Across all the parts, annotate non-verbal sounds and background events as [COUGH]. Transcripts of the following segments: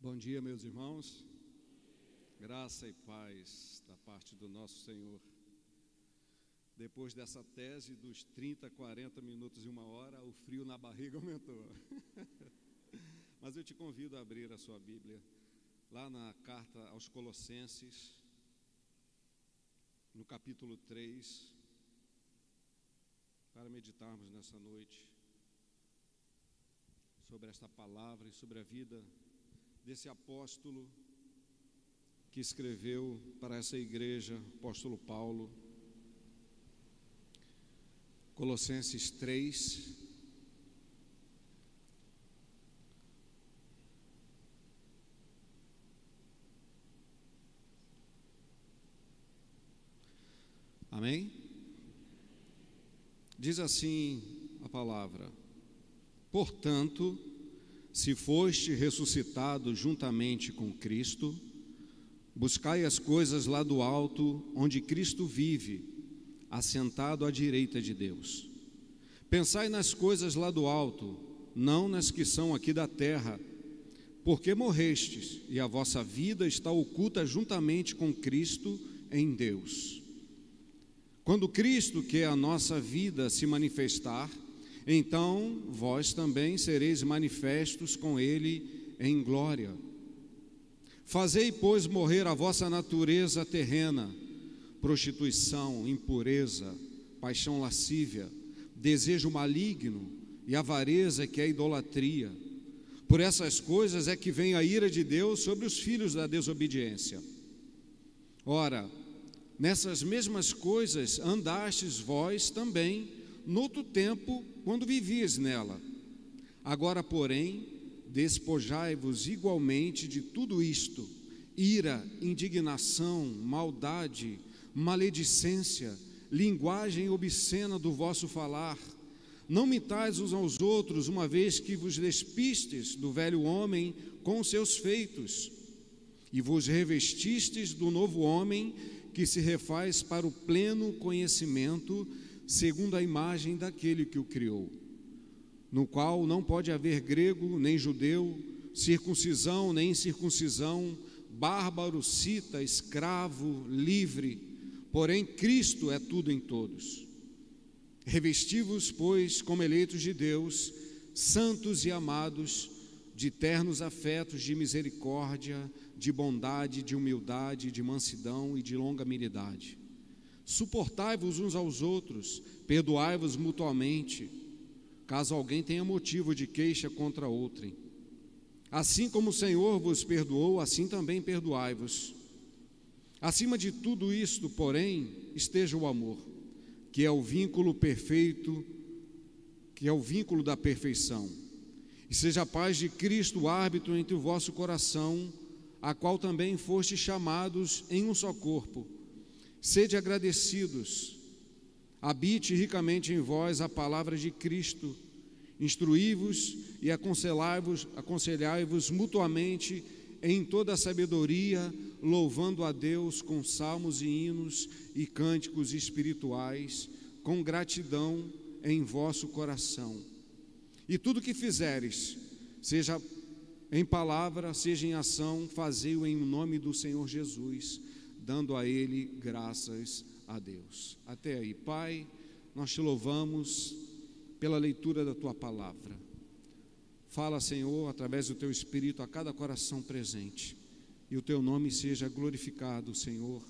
Bom dia, meus irmãos. Graça e paz da parte do nosso Senhor. Depois dessa tese dos 30, 40 minutos e uma hora, o frio na barriga [LAUGHS] aumentou. Mas eu te convido a abrir a sua Bíblia lá na carta aos Colossenses, no capítulo 3, para meditarmos nessa noite sobre esta palavra e sobre a vida desse apóstolo que escreveu para essa igreja, apóstolo Paulo. Colossenses 3. Amém? Diz assim a palavra: Portanto, se foste ressuscitado juntamente com Cristo, buscai as coisas lá do alto, onde Cristo vive, assentado à direita de Deus. Pensai nas coisas lá do alto, não nas que são aqui da terra, porque morrestes e a vossa vida está oculta juntamente com Cristo em Deus. Quando Cristo, que é a nossa vida, se manifestar, então vós também sereis manifestos com ele em glória. Fazei, pois, morrer a vossa natureza terrena, prostituição, impureza, paixão lascívia, desejo maligno e avareza, que é idolatria. Por essas coisas é que vem a ira de Deus sobre os filhos da desobediência. Ora, nessas mesmas coisas andastes vós também, noutro tempo, quando vivias nela. Agora, porém, despojai-vos igualmente de tudo isto: ira, indignação, maldade, maledicência, linguagem obscena do vosso falar. Não mitais uns aos outros, uma vez que vos despistes do velho homem com seus feitos, e vos revestistes do novo homem que se refaz para o pleno conhecimento segundo a imagem daquele que o criou, no qual não pode haver grego nem judeu, circuncisão nem incircuncisão, bárbaro, cita, escravo, livre, porém Cristo é tudo em todos. Revestivos, pois, como eleitos de Deus, santos e amados, de ternos afetos de misericórdia, de bondade, de humildade, de mansidão e de longanimidade Suportai-vos uns aos outros, perdoai-vos mutuamente, caso alguém tenha motivo de queixa contra outrem. Assim como o Senhor vos perdoou, assim também perdoai-vos. Acima de tudo isto, porém, esteja o amor, que é o vínculo perfeito, que é o vínculo da perfeição. E seja a paz de Cristo o árbitro entre o vosso coração, a qual também foste chamados em um só corpo Sede agradecidos, habite ricamente em vós a palavra de Cristo, instruí-vos e aconselhai-vos aconselhai mutuamente em toda a sabedoria, louvando a Deus com salmos e hinos e cânticos espirituais, com gratidão em vosso coração. E tudo que fizeres, seja em palavra, seja em ação, fazei-o em nome do Senhor Jesus dando a Ele graças a Deus. Até aí, Pai, nós te louvamos pela leitura da tua palavra. Fala, Senhor, através do teu Espírito a cada coração presente, e o teu nome seja glorificado, Senhor.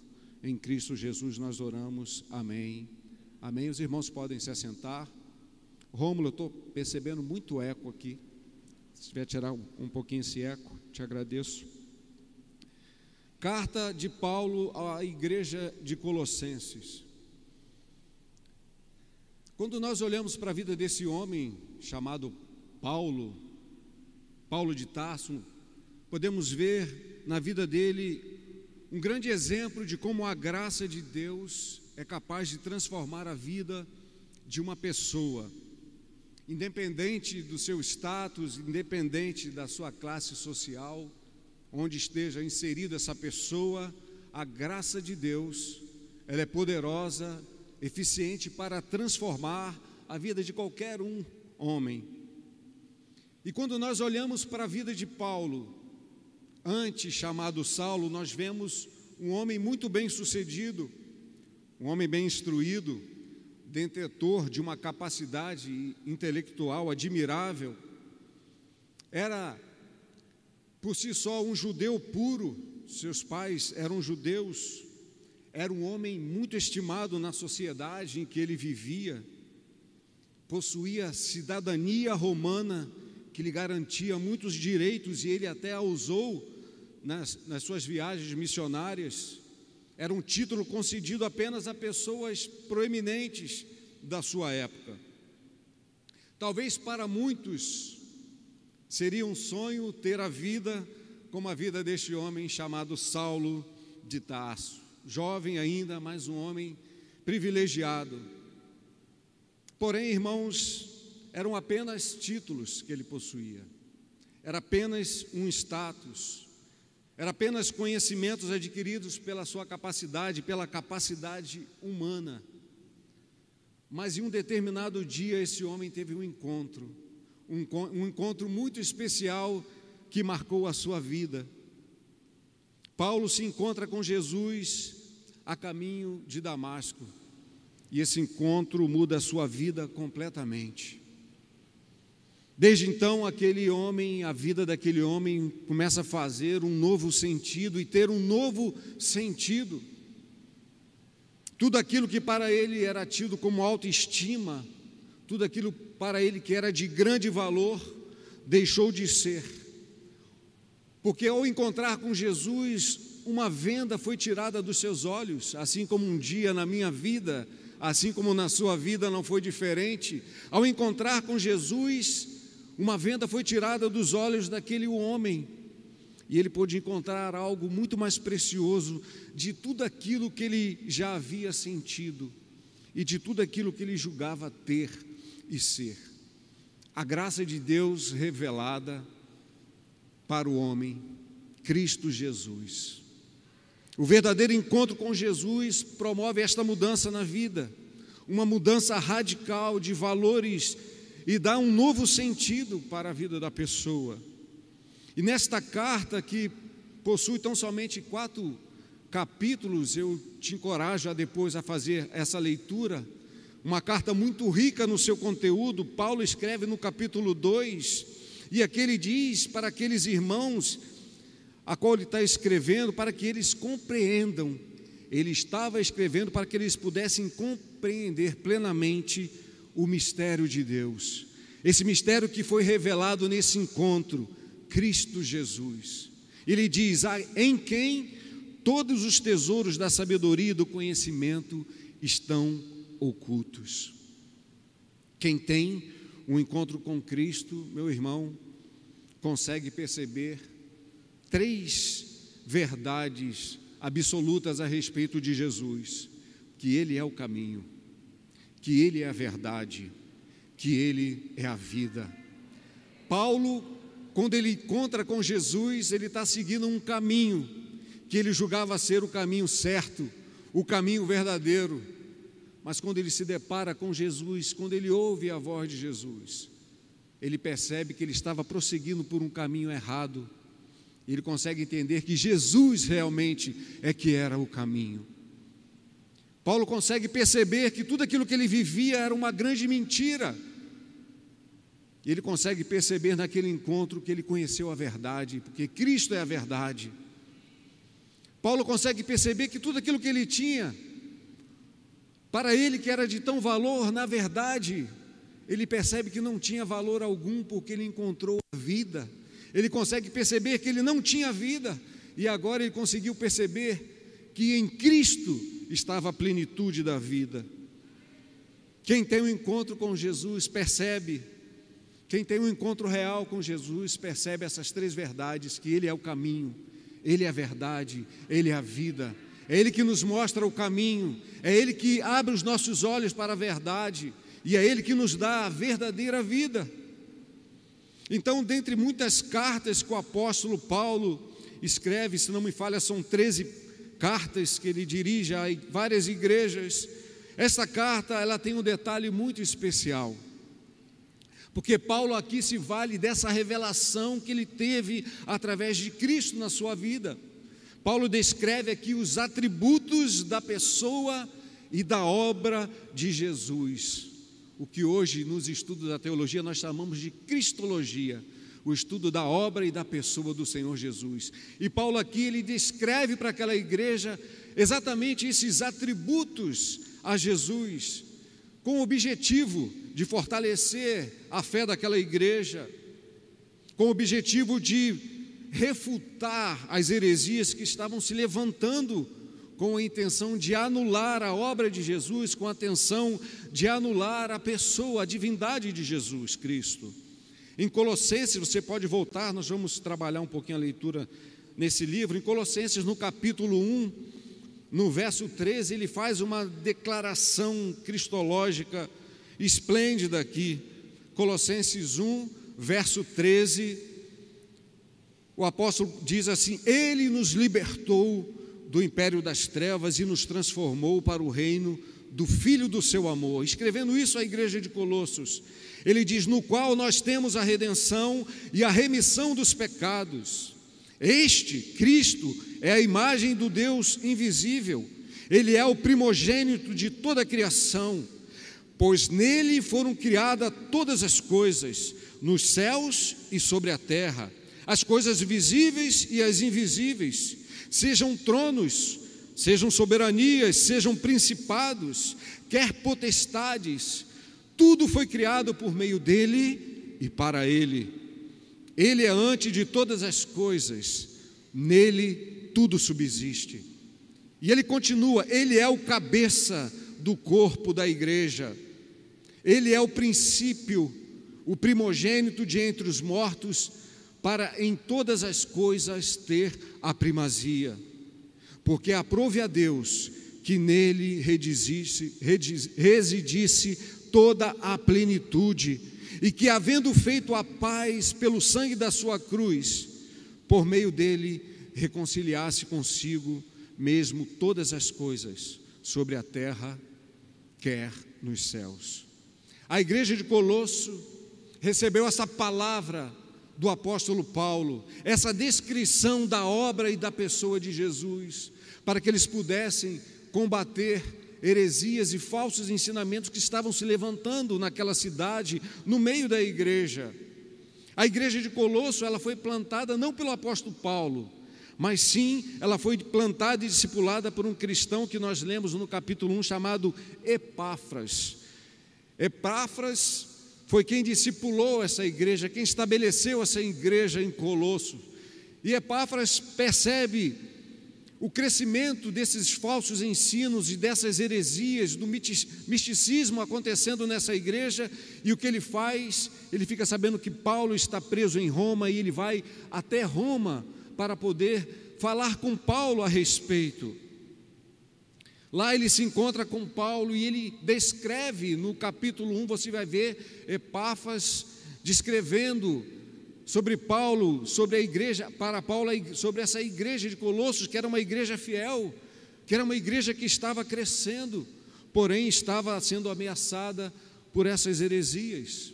Em Cristo Jesus nós oramos. Amém. Amém. Os irmãos podem se assentar. Rômulo, eu estou percebendo muito eco aqui. Se tiver tirar um pouquinho esse eco, te agradeço. Carta de Paulo à igreja de Colossenses. Quando nós olhamos para a vida desse homem chamado Paulo, Paulo de Tarso, podemos ver na vida dele um grande exemplo de como a graça de Deus é capaz de transformar a vida de uma pessoa, independente do seu status, independente da sua classe social onde esteja inserida essa pessoa, a graça de Deus, ela é poderosa, eficiente para transformar a vida de qualquer um homem. E quando nós olhamos para a vida de Paulo, antes chamado Saulo, nós vemos um homem muito bem sucedido, um homem bem instruído, detentor de uma capacidade intelectual admirável. Era por si só um judeu puro, seus pais eram judeus, era um homem muito estimado na sociedade em que ele vivia, possuía cidadania romana que lhe garantia muitos direitos e ele até a usou nas, nas suas viagens missionárias. Era um título concedido apenas a pessoas proeminentes da sua época. Talvez para muitos seria um sonho ter a vida como a vida deste homem chamado Saulo de Tarso, jovem ainda, mas um homem privilegiado. Porém, irmãos, eram apenas títulos que ele possuía, era apenas um status, era apenas conhecimentos adquiridos pela sua capacidade, pela capacidade humana. Mas em um determinado dia, esse homem teve um encontro, um, encontro muito especial que marcou a sua vida. Paulo se encontra com Jesus a caminho de Damasco, e esse encontro muda a sua vida completamente. Desde então, aquele homem, a vida daquele homem começa a fazer um novo sentido e ter um novo sentido. Tudo aquilo que para ele era tido como autoestima, tudo aquilo para ele que era de grande valor, deixou de ser. Porque ao encontrar com Jesus, uma venda foi tirada dos seus olhos, assim como um dia na minha vida, assim como na sua vida não foi diferente. Ao encontrar com Jesus, uma venda foi tirada dos olhos daquele homem e ele pôde encontrar algo muito mais precioso de tudo aquilo que ele já havia sentido e de tudo aquilo que ele julgava ter e ser. A graça de Deus revelada para o homem, Cristo Jesus. O verdadeiro encontro com Jesus promove esta mudança na vida, uma mudança radical de valores e dá um novo sentido para a vida da pessoa. E nesta carta, que possui tão somente quatro capítulos, eu te encorajo a depois a fazer essa leitura. Uma carta muito rica no seu conteúdo. Paulo escreve no capítulo 2, e aqui ele diz para aqueles irmãos a qual ele está escrevendo, para que eles compreendam. Ele estava escrevendo para que eles pudessem compreender plenamente o mistério de Deus. Esse mistério que foi revelado nesse encontro, Cristo Jesus. Ele diz: ah, em quem todos os tesouros da sabedoria e do conhecimento estão ocultos. Quem tem um encontro com Cristo, meu irmão, consegue perceber três verdades absolutas a respeito de Jesus: que Ele é o caminho que Ele é a verdade, que Ele é a vida. Paulo, quando ele encontra com Jesus, ele está seguindo um caminho que ele julgava ser o caminho certo, o caminho verdadeiro. Mas quando ele se depara com Jesus, quando ele ouve a voz de Jesus, ele percebe que ele estava prosseguindo por um caminho errado. Ele consegue entender que Jesus realmente é que era o caminho. Paulo consegue perceber que tudo aquilo que ele vivia era uma grande mentira. Ele consegue perceber naquele encontro que ele conheceu a verdade, porque Cristo é a verdade. Paulo consegue perceber que tudo aquilo que ele tinha, para ele que era de tão valor, na verdade, ele percebe que não tinha valor algum porque ele encontrou a vida. Ele consegue perceber que ele não tinha vida e agora ele conseguiu perceber que em Cristo estava a plenitude da vida. Quem tem um encontro com Jesus percebe, quem tem um encontro real com Jesus percebe essas três verdades: que Ele é o caminho, Ele é a verdade, Ele é a vida. É Ele que nos mostra o caminho, é Ele que abre os nossos olhos para a verdade e é Ele que nos dá a verdadeira vida. Então, dentre muitas cartas que o apóstolo Paulo escreve, se não me falha, são 13 cartas que ele dirige a várias igrejas. Essa carta ela tem um detalhe muito especial, Porque Paulo aqui se vale dessa revelação que ele teve através de Cristo na sua vida. Paulo descreve aqui os atributos da pessoa e da obra de Jesus. O que hoje, nos estudos da teologia, nós chamamos de cristologia, o estudo da obra e da pessoa do Senhor Jesus. E Paulo aqui ele descreve para aquela igreja exatamente esses atributos a Jesus, com o objetivo de fortalecer a fé daquela igreja, com o objetivo de refutar as heresias que estavam se levantando com a intenção de anular a obra de Jesus, com a intenção de anular a pessoa, a divindade de Jesus Cristo. Em Colossenses, você pode voltar, nós vamos trabalhar um pouquinho a leitura nesse livro. Em Colossenses, no capítulo 1, no verso 13, ele faz uma declaração cristológica esplêndida aqui. Colossenses 1, verso 13, o apóstolo diz assim: Ele nos libertou do império das trevas e nos transformou para o reino do Filho do seu amor. Escrevendo isso à igreja de Colossos, ele diz: No qual nós temos a redenção e a remissão dos pecados. Este, Cristo, é a imagem do Deus invisível, ele é o primogênito de toda a criação, pois nele foram criadas todas as coisas, nos céus e sobre a terra, as coisas visíveis e as invisíveis sejam tronos, sejam soberanias, sejam principados, quer potestades, tudo foi criado por meio dele e para ele. Ele é antes de todas as coisas, nele tudo subsiste. E ele continua: ele é o cabeça do corpo da igreja, ele é o princípio, o primogênito de entre os mortos para em todas as coisas ter a primazia, porque aprove a Deus que nele residisse, residisse toda a plenitude, e que, havendo feito a paz pelo sangue da sua cruz, por meio dele reconciliasse consigo mesmo todas as coisas, sobre a terra, quer nos céus. A igreja de Colosso recebeu essa palavra do apóstolo Paulo, essa descrição da obra e da pessoa de Jesus, para que eles pudessem combater heresias e falsos ensinamentos que estavam se levantando naquela cidade, no meio da igreja. A igreja de Colosso, ela foi plantada não pelo apóstolo Paulo, mas sim, ela foi plantada e discipulada por um cristão que nós lemos no capítulo 1 chamado Epáfras. Epáfras foi quem discipulou essa igreja, quem estabeleceu essa igreja em Colosso. E Epáfras percebe o crescimento desses falsos ensinos e dessas heresias, do misticismo acontecendo nessa igreja, e o que ele faz? Ele fica sabendo que Paulo está preso em Roma e ele vai até Roma para poder falar com Paulo a respeito. Lá ele se encontra com Paulo e ele descreve, no capítulo 1, você vai ver Epáfras descrevendo sobre Paulo, sobre a igreja, para Paulo, sobre essa igreja de Colossos, que era uma igreja fiel, que era uma igreja que estava crescendo, porém estava sendo ameaçada por essas heresias.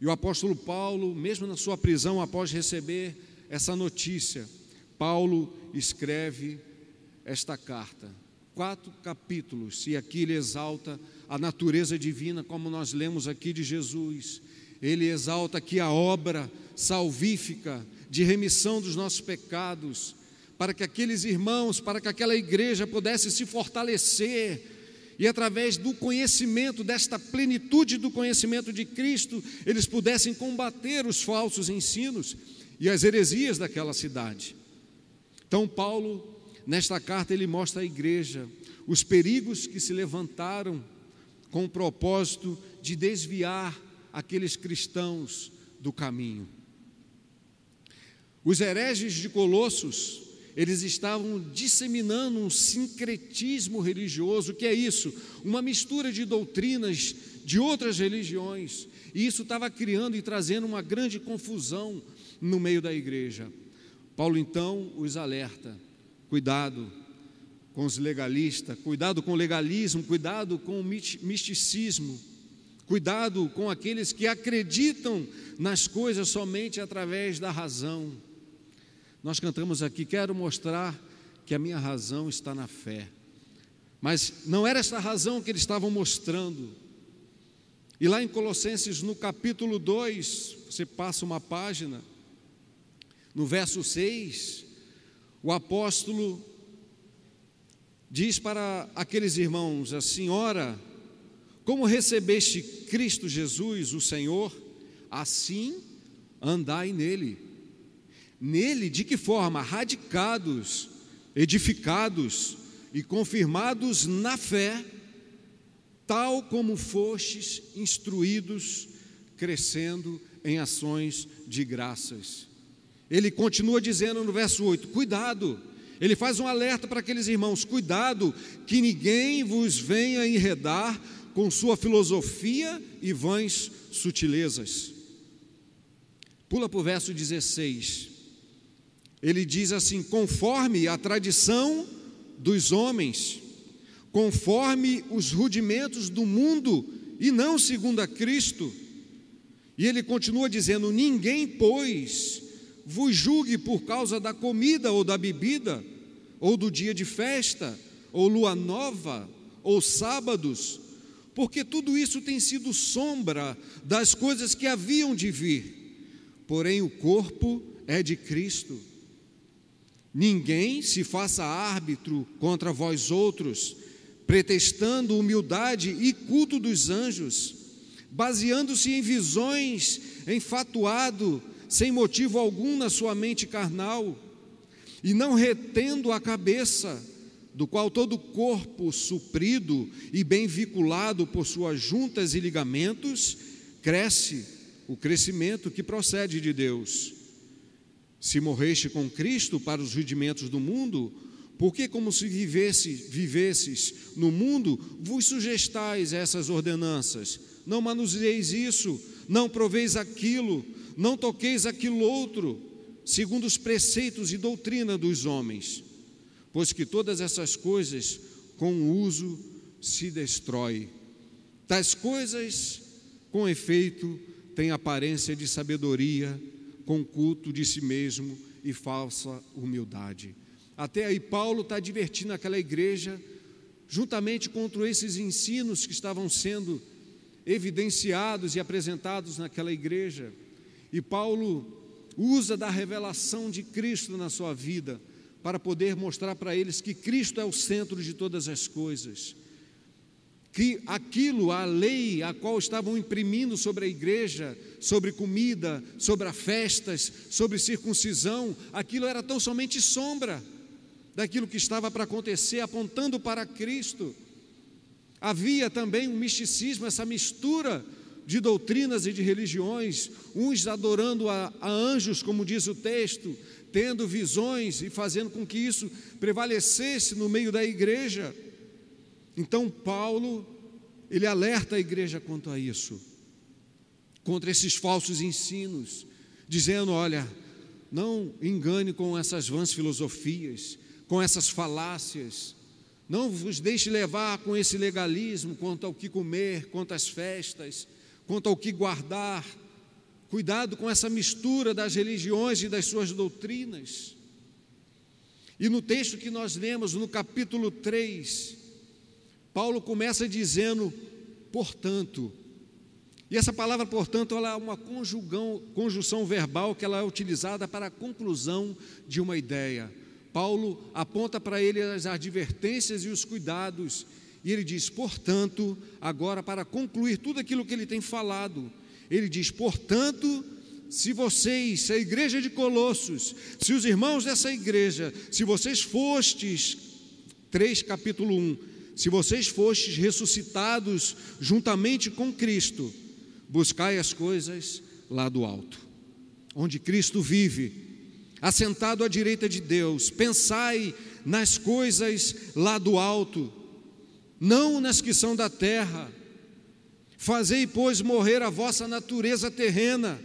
E o apóstolo Paulo, mesmo na sua prisão, após receber essa notícia, Paulo escreve esta carta quatro capítulos, e aqui ele exalta a natureza divina, como nós lemos aqui de Jesus. Ele exalta aqui a obra salvífica de remissão dos nossos pecados, para que aqueles irmãos, para que aquela igreja pudesse se fortalecer e através do conhecimento, desta plenitude do conhecimento de Cristo, eles pudessem combater os falsos ensinos e as heresias daquela cidade. Então, Paulo Nesta carta, ele mostra à igreja os perigos que se levantaram com o propósito de desviar aqueles cristãos do caminho. Os hereges de Colossos, eles estavam disseminando um sincretismo religioso, que é isso? Uma mistura de doutrinas de outras religiões, e isso estava criando e trazendo uma grande confusão no meio da igreja. Paulo então os alerta Cuidado com os legalistas, cuidado com o legalismo, cuidado com o misticismo, Cuidado com aqueles que acreditam nas coisas somente através da razão. Nós cantamos aqui, quero mostrar que a minha razão está na fé. Mas não era essa razão que eles estavam mostrando. E lá em Colossenses, no capítulo 2, você passa uma página, no verso 6, o apóstolo diz para aqueles irmãos assim: Ora, como recebeste Cristo Jesus, o Senhor, assim andai nele. Nele, de que forma? Radicados, edificados e confirmados na fé, tal como fostes instruídos, crescendo em ações de graças. Ele continua dizendo no verso 8: cuidado, ele faz um alerta para aqueles irmãos: cuidado, que ninguém vos venha enredar com sua filosofia e vãs sutilezas. Pula para o verso 16. Ele diz assim: conforme a tradição dos homens, conforme os rudimentos do mundo e não segundo a Cristo. E ele continua dizendo: Ninguém, pois, vos julgue por causa da comida ou da bebida, ou do dia de festa, ou lua nova, ou sábados, porque tudo isso tem sido sombra das coisas que haviam de vir. Porém, o corpo é de Cristo. Ninguém se faça árbitro contra vós outros, pretextando humildade e culto dos anjos, baseando-se em visões, enfatuado, sem motivo algum na sua mente carnal, e não retendo a cabeça, do qual todo o corpo suprido e bem vinculado por suas juntas e ligamentos, cresce o crescimento que procede de Deus. Se morreste com Cristo para os rudimentos do mundo, porque como se vivesse, vivesses no mundo, vos sugestais essas ordenanças? Não manuseis isso, não proveis aquilo, não toqueis aquilo outro, segundo os preceitos e doutrina dos homens, pois que todas essas coisas com o uso se destrói. Tais coisas, com efeito, têm aparência de sabedoria, com culto de si mesmo e falsa humildade. Até aí, Paulo está advertindo aquela igreja, juntamente contra esses ensinos que estavam sendo evidenciados e apresentados naquela igreja. E Paulo usa da revelação de Cristo na sua vida para poder mostrar para eles que Cristo é o centro de todas as coisas que aquilo, a lei a qual estavam imprimindo sobre a igreja, sobre comida, sobre as festas, sobre circuncisão, aquilo era tão somente sombra daquilo que estava para acontecer, apontando para Cristo. Havia também um misticismo, essa mistura de doutrinas e de religiões, uns adorando a, a anjos, como diz o texto, tendo visões e fazendo com que isso prevalecesse no meio da igreja. Então, Paulo, ele alerta a igreja quanto a isso, contra esses falsos ensinos, dizendo: olha, não engane com essas vãs filosofias, com essas falácias, não vos deixe levar com esse legalismo quanto ao que comer, quanto às festas, quanto ao que guardar. Cuidado com essa mistura das religiões e das suas doutrinas. E no texto que nós lemos, no capítulo 3, Paulo começa dizendo, portanto, e essa palavra, portanto, ela é uma conjugão, conjunção verbal que ela é utilizada para a conclusão de uma ideia. Paulo aponta para ele as advertências e os cuidados, e ele diz, portanto, agora para concluir tudo aquilo que ele tem falado, ele diz, portanto, se vocês, se a igreja de Colossos, se os irmãos dessa igreja, se vocês fostes, 3 capítulo 1, se vocês fostes ressuscitados juntamente com Cristo, buscai as coisas lá do alto, onde Cristo vive, assentado à direita de Deus, pensai nas coisas lá do alto, não nas que são da terra. Fazei, pois, morrer a vossa natureza terrena,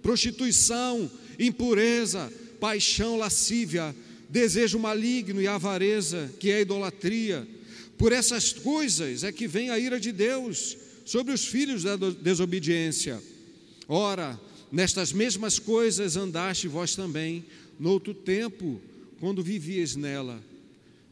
prostituição, impureza, paixão lascívia, desejo maligno e avareza, que é idolatria por essas coisas é que vem a ira de Deus sobre os filhos da desobediência. Ora, nestas mesmas coisas andaste vós também, no outro tempo, quando vivias nela.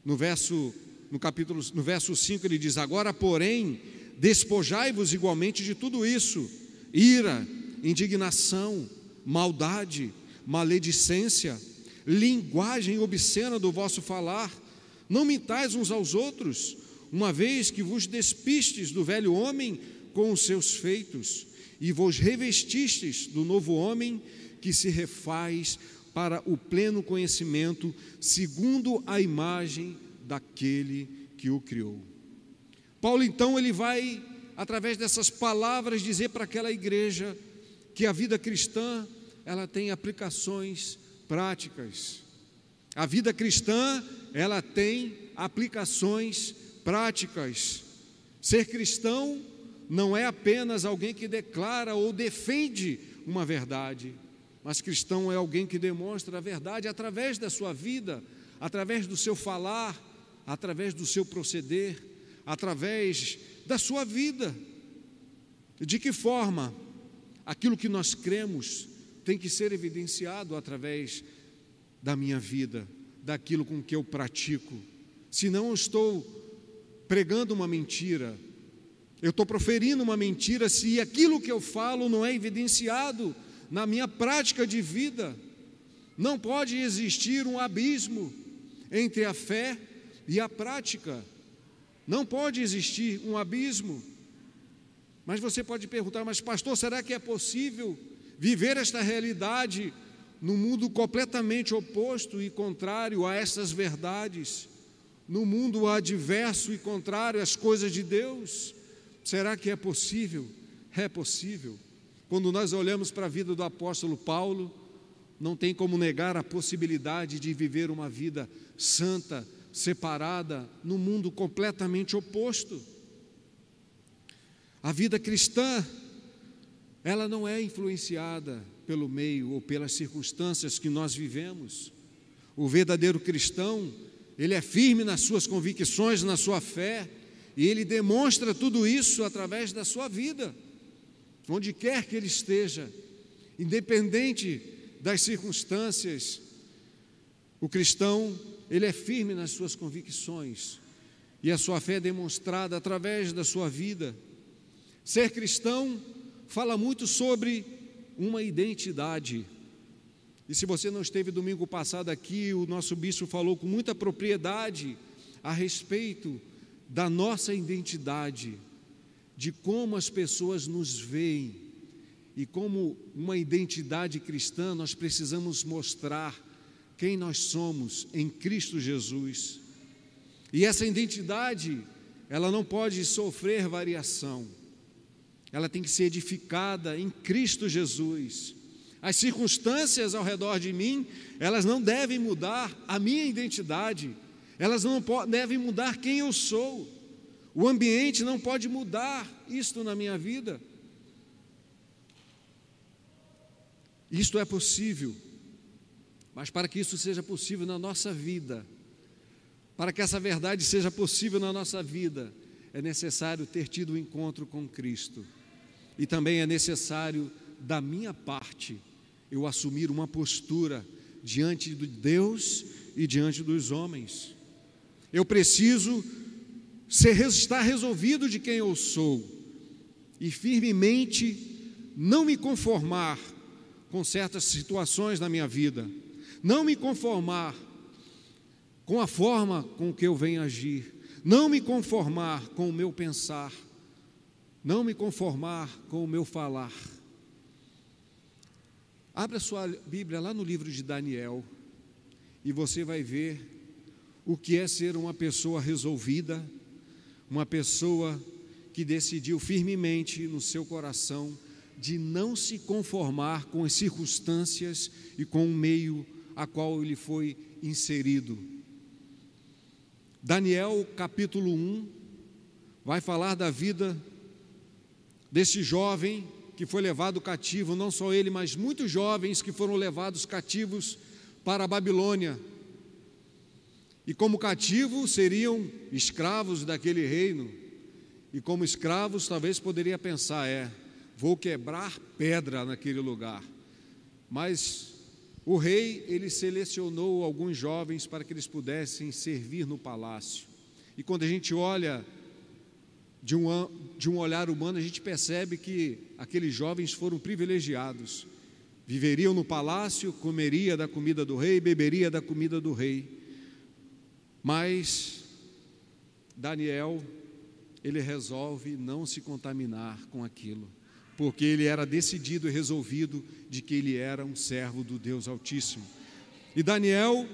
No verso no capítulo no verso 5 ele diz: "Agora, porém, despojai-vos igualmente de tudo isso: ira, indignação, maldade, maledicência, linguagem obscena do vosso falar. Não mintais uns aos outros, uma vez que vos despistes do velho homem com os seus feitos, e vos revestistes do novo homem que se refaz para o pleno conhecimento, segundo a imagem daquele que o criou. Paulo então ele vai através dessas palavras dizer para aquela igreja que a vida cristã ela tem aplicações práticas. A vida cristã ela tem aplicações práticas. Ser cristão não é apenas alguém que declara ou defende uma verdade, mas cristão é alguém que demonstra a verdade através da sua vida, através do seu falar, através do seu proceder, através da sua vida. De que forma aquilo que nós cremos tem que ser evidenciado através da minha vida, daquilo com que eu pratico. Senão eu estou pregando uma mentira, eu estou proferindo uma mentira se aquilo que eu falo não é evidenciado na minha prática de vida. Não pode existir um abismo entre a fé e a prática. Não pode existir um abismo. Mas você pode perguntar, mas pastor, será que é possível viver esta realidade no mundo completamente oposto e contrário a essas verdades? No mundo adverso e contrário às coisas de Deus? Será que é possível? É possível. Quando nós olhamos para a vida do apóstolo Paulo, não tem como negar a possibilidade de viver uma vida santa, separada, num mundo completamente oposto. A vida cristã, ela não é influenciada pelo meio ou pelas circunstâncias que nós vivemos. O verdadeiro cristão, ele é firme nas suas convicções, na sua fé, e ele demonstra tudo isso através da sua vida, onde quer que ele esteja, independente das circunstâncias. O cristão, ele é firme nas suas convicções, e a sua fé é demonstrada através da sua vida. Ser cristão fala muito sobre uma identidade. E se você não esteve domingo passado aqui, o nosso bispo falou com muita propriedade a respeito da nossa identidade, de como as pessoas nos veem e como uma identidade cristã nós precisamos mostrar quem nós somos em Cristo Jesus. E essa identidade, ela não pode sofrer variação. Ela tem que ser edificada em Cristo Jesus. As circunstâncias ao redor de mim, elas não devem mudar a minha identidade elas não devem mudar quem eu sou. O ambiente não pode mudar isto na minha vida. Isto é possível, mas para que isso seja possível na nossa vida, para que essa verdade seja possível na nossa vida, é necessário ter tido o um encontro com Cristo. E também é necessário, da minha parte, eu assumir uma postura diante de Deus e diante dos homens. Eu preciso ser, estar resolvido de quem eu sou e firmemente não me conformar com certas situações na minha vida, não me conformar com a forma com que eu venho agir, não me conformar com o meu pensar, não me conformar com o meu falar. Abra sua Bíblia lá no livro de Daniel e você vai ver o que é ser uma pessoa resolvida, uma pessoa que decidiu firmemente no seu coração de não se conformar com as circunstâncias e com o meio a qual ele foi inserido. Daniel capítulo 1 vai falar da vida desse jovem que foi levado cativo, não só ele, mas muitos jovens que foram levados cativos para a Babilônia e como cativo seriam escravos daquele reino. E como escravos, talvez poderia pensar: é, vou quebrar pedra naquele lugar. Mas o rei, ele selecionou alguns jovens para que eles pudessem servir no palácio. E quando a gente olha de um, de um olhar humano, a gente percebe que aqueles jovens foram privilegiados. Viveriam no palácio, comeria da comida do rei, beberia da comida do rei. Mas Daniel, ele resolve não se contaminar com aquilo, porque ele era decidido e resolvido de que ele era um servo do Deus Altíssimo. E Daniel,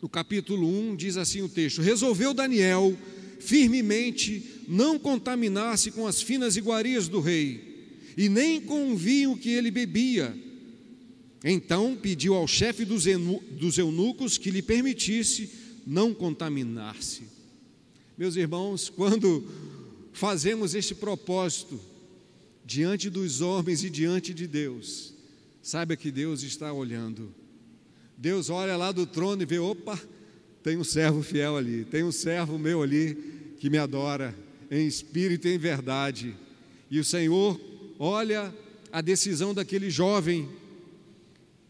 no capítulo 1, diz assim o texto: Resolveu Daniel firmemente não contaminar-se com as finas iguarias do rei, e nem com o vinho que ele bebia. Então pediu ao chefe dos, dos eunucos que lhe permitisse não contaminar-se. Meus irmãos, quando fazemos este propósito diante dos homens e diante de Deus, saiba que Deus está olhando. Deus olha lá do trono e vê: opa, tem um servo fiel ali, tem um servo meu ali que me adora em espírito e em verdade. E o Senhor olha a decisão daquele jovem.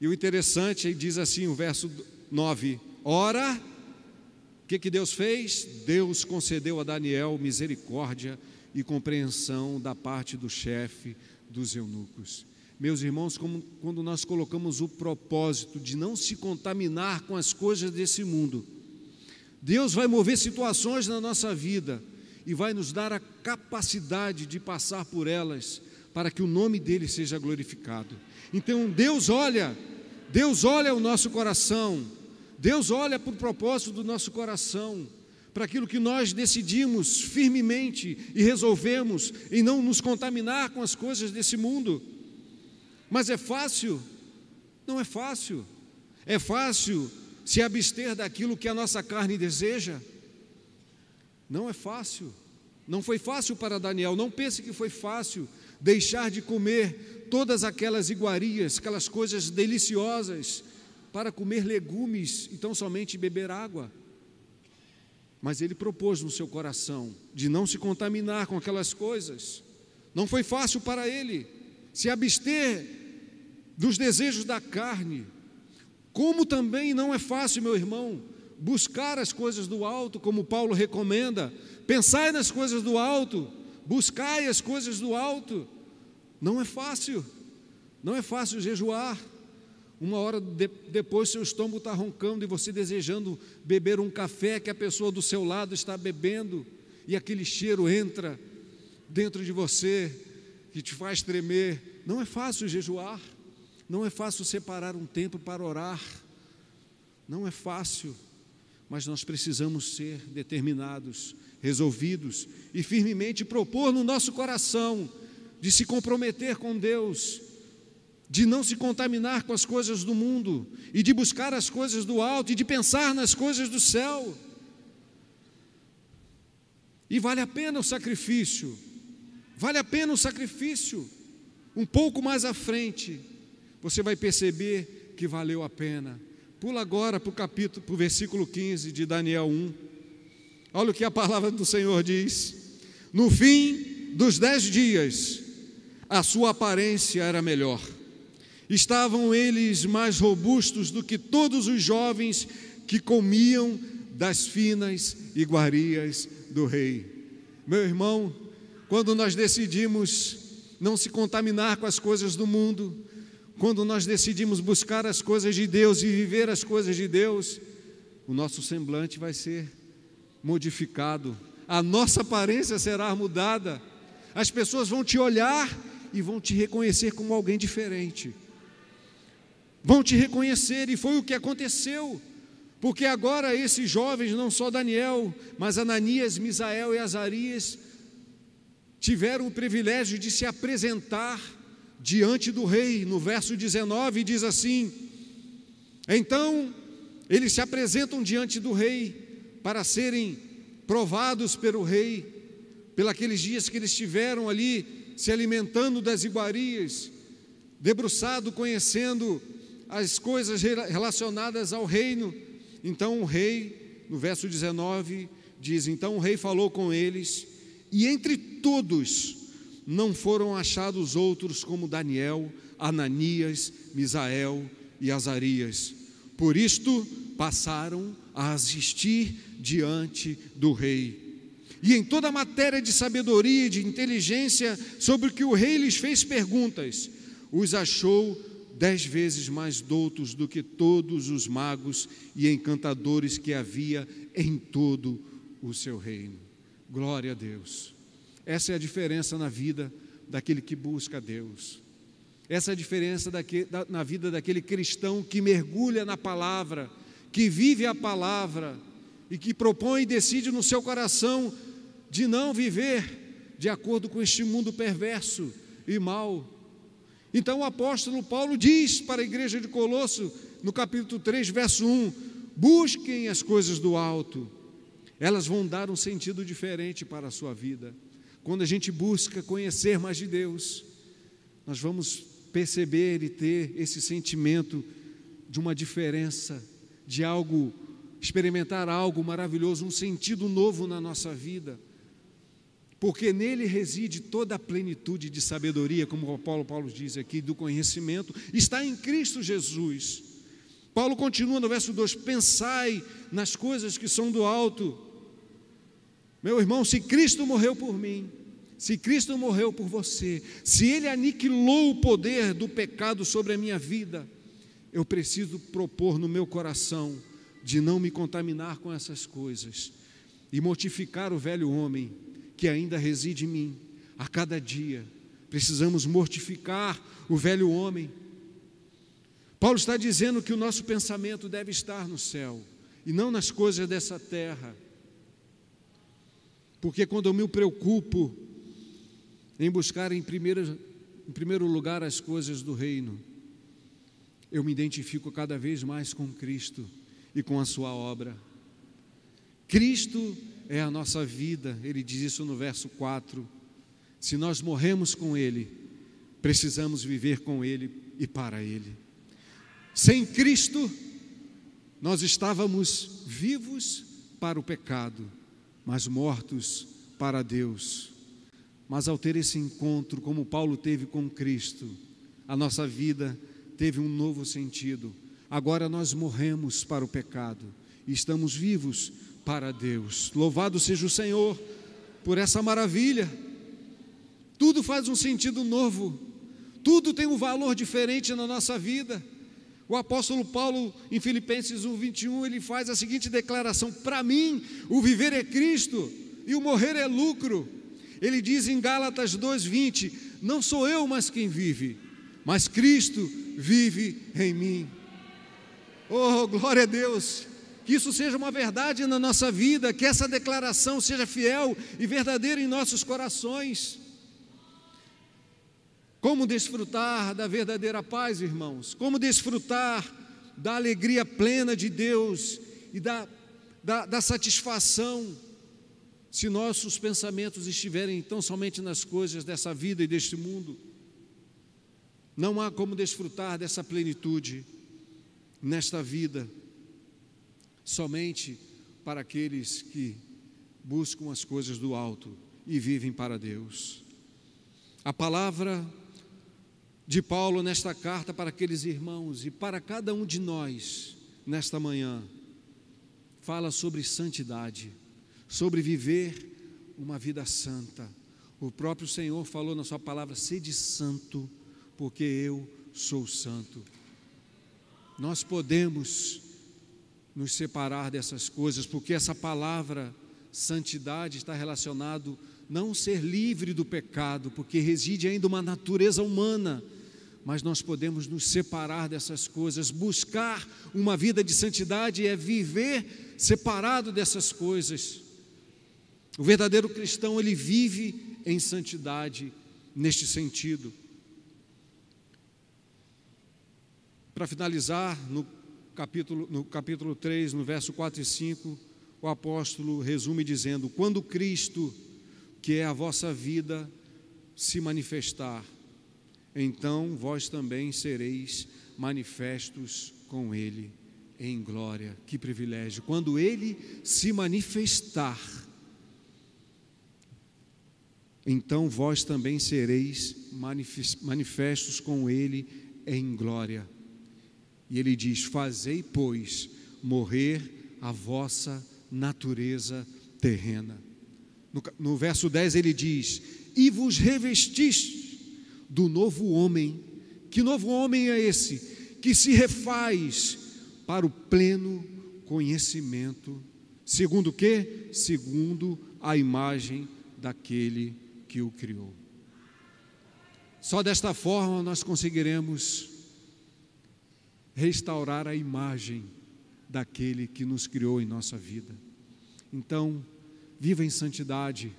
E o interessante, ele diz assim, o verso 9: Ora, o que, que Deus fez? Deus concedeu a Daniel misericórdia e compreensão da parte do chefe dos eunucos. Meus irmãos, como, quando nós colocamos o propósito de não se contaminar com as coisas desse mundo, Deus vai mover situações na nossa vida e vai nos dar a capacidade de passar por elas para que o nome dele seja glorificado. Então Deus olha, Deus olha o nosso coração, Deus olha para o propósito do nosso coração, para aquilo que nós decidimos firmemente e resolvemos em não nos contaminar com as coisas desse mundo. Mas é fácil? Não é fácil. É fácil se abster daquilo que a nossa carne deseja? Não é fácil. Não foi fácil para Daniel. Não pense que foi fácil deixar de comer todas aquelas iguarias, aquelas coisas deliciosas, para comer legumes e tão somente beber água. Mas ele propôs no seu coração de não se contaminar com aquelas coisas. Não foi fácil para ele se abster dos desejos da carne, como também não é fácil, meu irmão, buscar as coisas do alto, como Paulo recomenda, pensai nas coisas do alto, buscai as coisas do alto. Não é fácil, não é fácil jejuar. Uma hora de, depois seu estômago está roncando e você desejando beber um café que a pessoa do seu lado está bebendo, e aquele cheiro entra dentro de você que te faz tremer. Não é fácil jejuar. Não é fácil separar um tempo para orar, não é fácil, mas nós precisamos ser determinados, resolvidos e firmemente propor no nosso coração de se comprometer com Deus, de não se contaminar com as coisas do mundo e de buscar as coisas do alto e de pensar nas coisas do céu. E vale a pena o sacrifício, vale a pena o sacrifício. Um pouco mais à frente, você vai perceber que valeu a pena. Pula agora para o capítulo, para o versículo 15 de Daniel 1. Olha o que a palavra do Senhor diz. No fim dos dez dias, a sua aparência era melhor. Estavam eles mais robustos do que todos os jovens que comiam das finas iguarias do rei. Meu irmão, quando nós decidimos não se contaminar com as coisas do mundo, quando nós decidimos buscar as coisas de Deus e viver as coisas de Deus, o nosso semblante vai ser modificado, a nossa aparência será mudada, as pessoas vão te olhar e vão te reconhecer como alguém diferente. Vão te reconhecer, e foi o que aconteceu, porque agora esses jovens, não só Daniel, mas Ananias, Misael e Azarias, tiveram o privilégio de se apresentar diante do rei. No verso 19 diz assim: Então eles se apresentam diante do rei para serem provados pelo rei, pelos dias que eles estiveram ali se alimentando das iguarias, debruçado, conhecendo as coisas relacionadas ao reino. Então o rei, no verso 19, diz: Então o rei falou com eles E entre todos não foram achados outros como Daniel, Ananias, Misael e Azarias. Por isto passaram a assistir diante do rei. E em toda a matéria de sabedoria e de inteligência sobre que o rei lhes fez perguntas, os achou dez vezes mais doutos do que todos os magos e encantadores que havia em todo o seu reino. Glória a Deus. Essa é a diferença na vida daquele que busca a Deus. Essa é a diferença na vida daquele cristão que mergulha na palavra, que vive a palavra e que propõe e decide no seu coração de não viver de acordo com este mundo perverso e mau. Então o apóstolo Paulo diz para a igreja de Colosso, no capítulo 3, verso 1: busquem as coisas do alto, elas vão dar um sentido diferente para a sua vida. Quando a gente busca conhecer mais de Deus, nós vamos perceber e ter esse sentimento de uma diferença, de algo, experimentar algo maravilhoso, um sentido novo na nossa vida porque nele reside toda a plenitude de sabedoria, como o Paulo Paulo diz aqui, do conhecimento, está em Cristo Jesus. Paulo continua no verso 2: Pensai nas coisas que são do alto. Meu irmão, se Cristo morreu por mim, se Cristo morreu por você, se Ele aniquilou o poder do pecado sobre a minha vida, eu preciso propor no meu coração de não me contaminar com essas coisas e mortificar o velho homem que ainda reside em mim. A cada dia precisamos mortificar o velho homem. Paulo está dizendo que o nosso pensamento deve estar no céu e não nas coisas dessa terra. Porque quando eu me preocupo em buscar em primeiro, em primeiro lugar as coisas do reino, eu me identifico cada vez mais com Cristo e com a Sua obra. Cristo é a nossa vida, ele diz isso no verso 4. Se nós morremos com Ele, precisamos viver com Ele e para Ele. Sem Cristo, nós estávamos vivos para o pecado, mas mortos para Deus. Mas ao ter esse encontro, como Paulo teve com Cristo, a nossa vida teve um novo sentido. Agora nós morremos para o pecado e estamos vivos para Deus. Louvado seja o Senhor por essa maravilha. Tudo faz um sentido novo, tudo tem um valor diferente na nossa vida. O apóstolo Paulo, em Filipenses 1, 21, ele faz a seguinte declaração: Para mim, o viver é Cristo e o morrer é lucro. Ele diz em Gálatas 2,20: Não sou eu mais quem vive, mas Cristo vive em mim. Oh, glória a Deus! Que isso seja uma verdade na nossa vida, que essa declaração seja fiel e verdadeira em nossos corações. Como desfrutar da verdadeira paz, irmãos? Como desfrutar da alegria plena de Deus e da, da, da satisfação, se nossos pensamentos estiverem tão somente nas coisas dessa vida e deste mundo? Não há como desfrutar dessa plenitude nesta vida somente para aqueles que buscam as coisas do alto e vivem para Deus. A palavra de Paulo nesta carta para aqueles irmãos e para cada um de nós nesta manhã fala sobre santidade, sobre viver uma vida santa. O próprio Senhor falou na sua palavra: sede santo, porque eu sou santo. Nós podemos nos separar dessas coisas, porque essa palavra santidade está relacionado não ser livre do pecado, porque reside ainda uma natureza humana, mas nós podemos nos separar dessas coisas, buscar uma vida de santidade é viver separado dessas coisas. O verdadeiro cristão, ele vive em santidade neste sentido. Para finalizar, no capítulo, no capítulo 3, no verso 4 e 5, o apóstolo resume dizendo: Quando Cristo, que é a vossa vida, se manifestar, então vós também sereis manifestos com Ele em glória. Que privilégio! Quando Ele se manifestar, então vós também sereis manifestos com ele em glória. E ele diz: Fazei, pois, morrer a vossa natureza terrena. No, no verso 10 ele diz: E vos revestis do novo homem. Que novo homem é esse? Que se refaz para o pleno conhecimento. Segundo o quê? Segundo a imagem daquele que o criou. Só desta forma nós conseguiremos restaurar a imagem daquele que nos criou em nossa vida. Então, viva em santidade,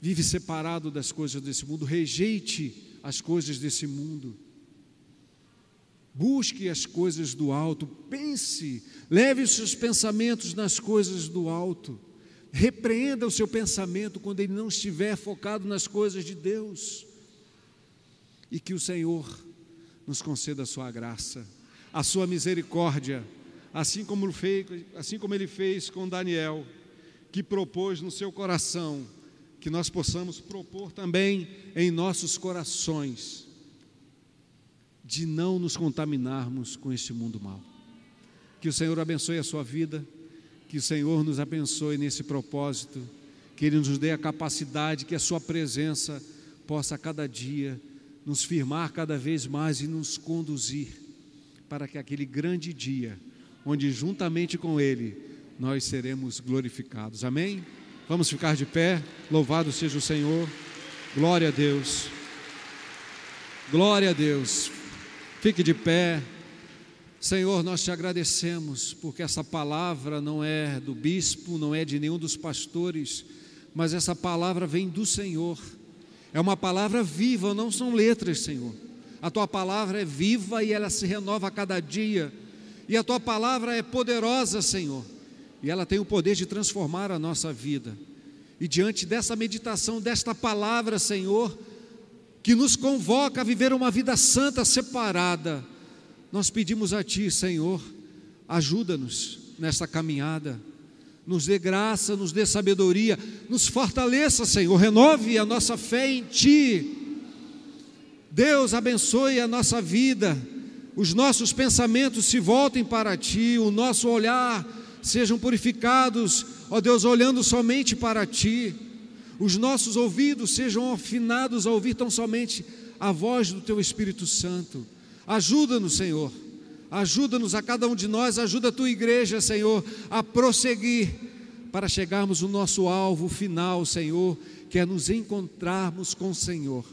vive separado das coisas desse mundo, rejeite as coisas desse mundo. Busque as coisas do alto, pense, leve os seus pensamentos nas coisas do alto. Repreenda o seu pensamento quando ele não estiver focado nas coisas de Deus. E que o Senhor nos conceda a sua graça, a sua misericórdia, assim como, fez, assim como ele fez com Daniel, que propôs no seu coração, que nós possamos propor também em nossos corações, de não nos contaminarmos com este mundo mal. Que o Senhor abençoe a sua vida que o Senhor nos abençoe nesse propósito, que Ele nos dê a capacidade, que a Sua presença possa cada dia nos firmar cada vez mais e nos conduzir para que aquele grande dia, onde juntamente com Ele nós seremos glorificados. Amém? Vamos ficar de pé, louvado seja o Senhor, glória a Deus, glória a Deus, fique de pé. Senhor, nós te agradecemos porque essa palavra não é do bispo, não é de nenhum dos pastores, mas essa palavra vem do Senhor. É uma palavra viva, não são letras, Senhor. A tua palavra é viva e ela se renova a cada dia. E a tua palavra é poderosa, Senhor. E ela tem o poder de transformar a nossa vida. E diante dessa meditação, desta palavra, Senhor, que nos convoca a viver uma vida santa, separada, nós pedimos a Ti, Senhor, ajuda-nos nessa caminhada, nos dê graça, nos dê sabedoria, nos fortaleça, Senhor, renove a nossa fé em Ti. Deus abençoe a nossa vida, os nossos pensamentos se voltem para Ti, o nosso olhar sejam purificados, ó Deus, olhando somente para Ti, os nossos ouvidos sejam afinados a ouvir tão somente a voz do Teu Espírito Santo. Ajuda-nos, Senhor. Ajuda-nos a cada um de nós, ajuda a tua igreja, Senhor, a prosseguir para chegarmos no nosso alvo final, Senhor, que é nos encontrarmos com o Senhor.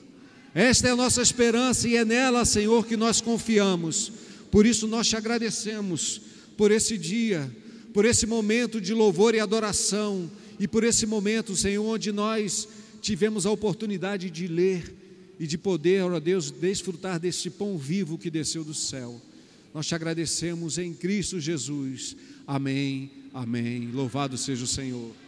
Esta é a nossa esperança e é nela, Senhor, que nós confiamos. Por isso nós te agradecemos por esse dia, por esse momento de louvor e adoração e por esse momento, Senhor, onde nós tivemos a oportunidade de ler e de poder, ó Deus, desfrutar deste pão vivo que desceu do céu. Nós te agradecemos em Cristo Jesus. Amém, amém. Louvado seja o Senhor.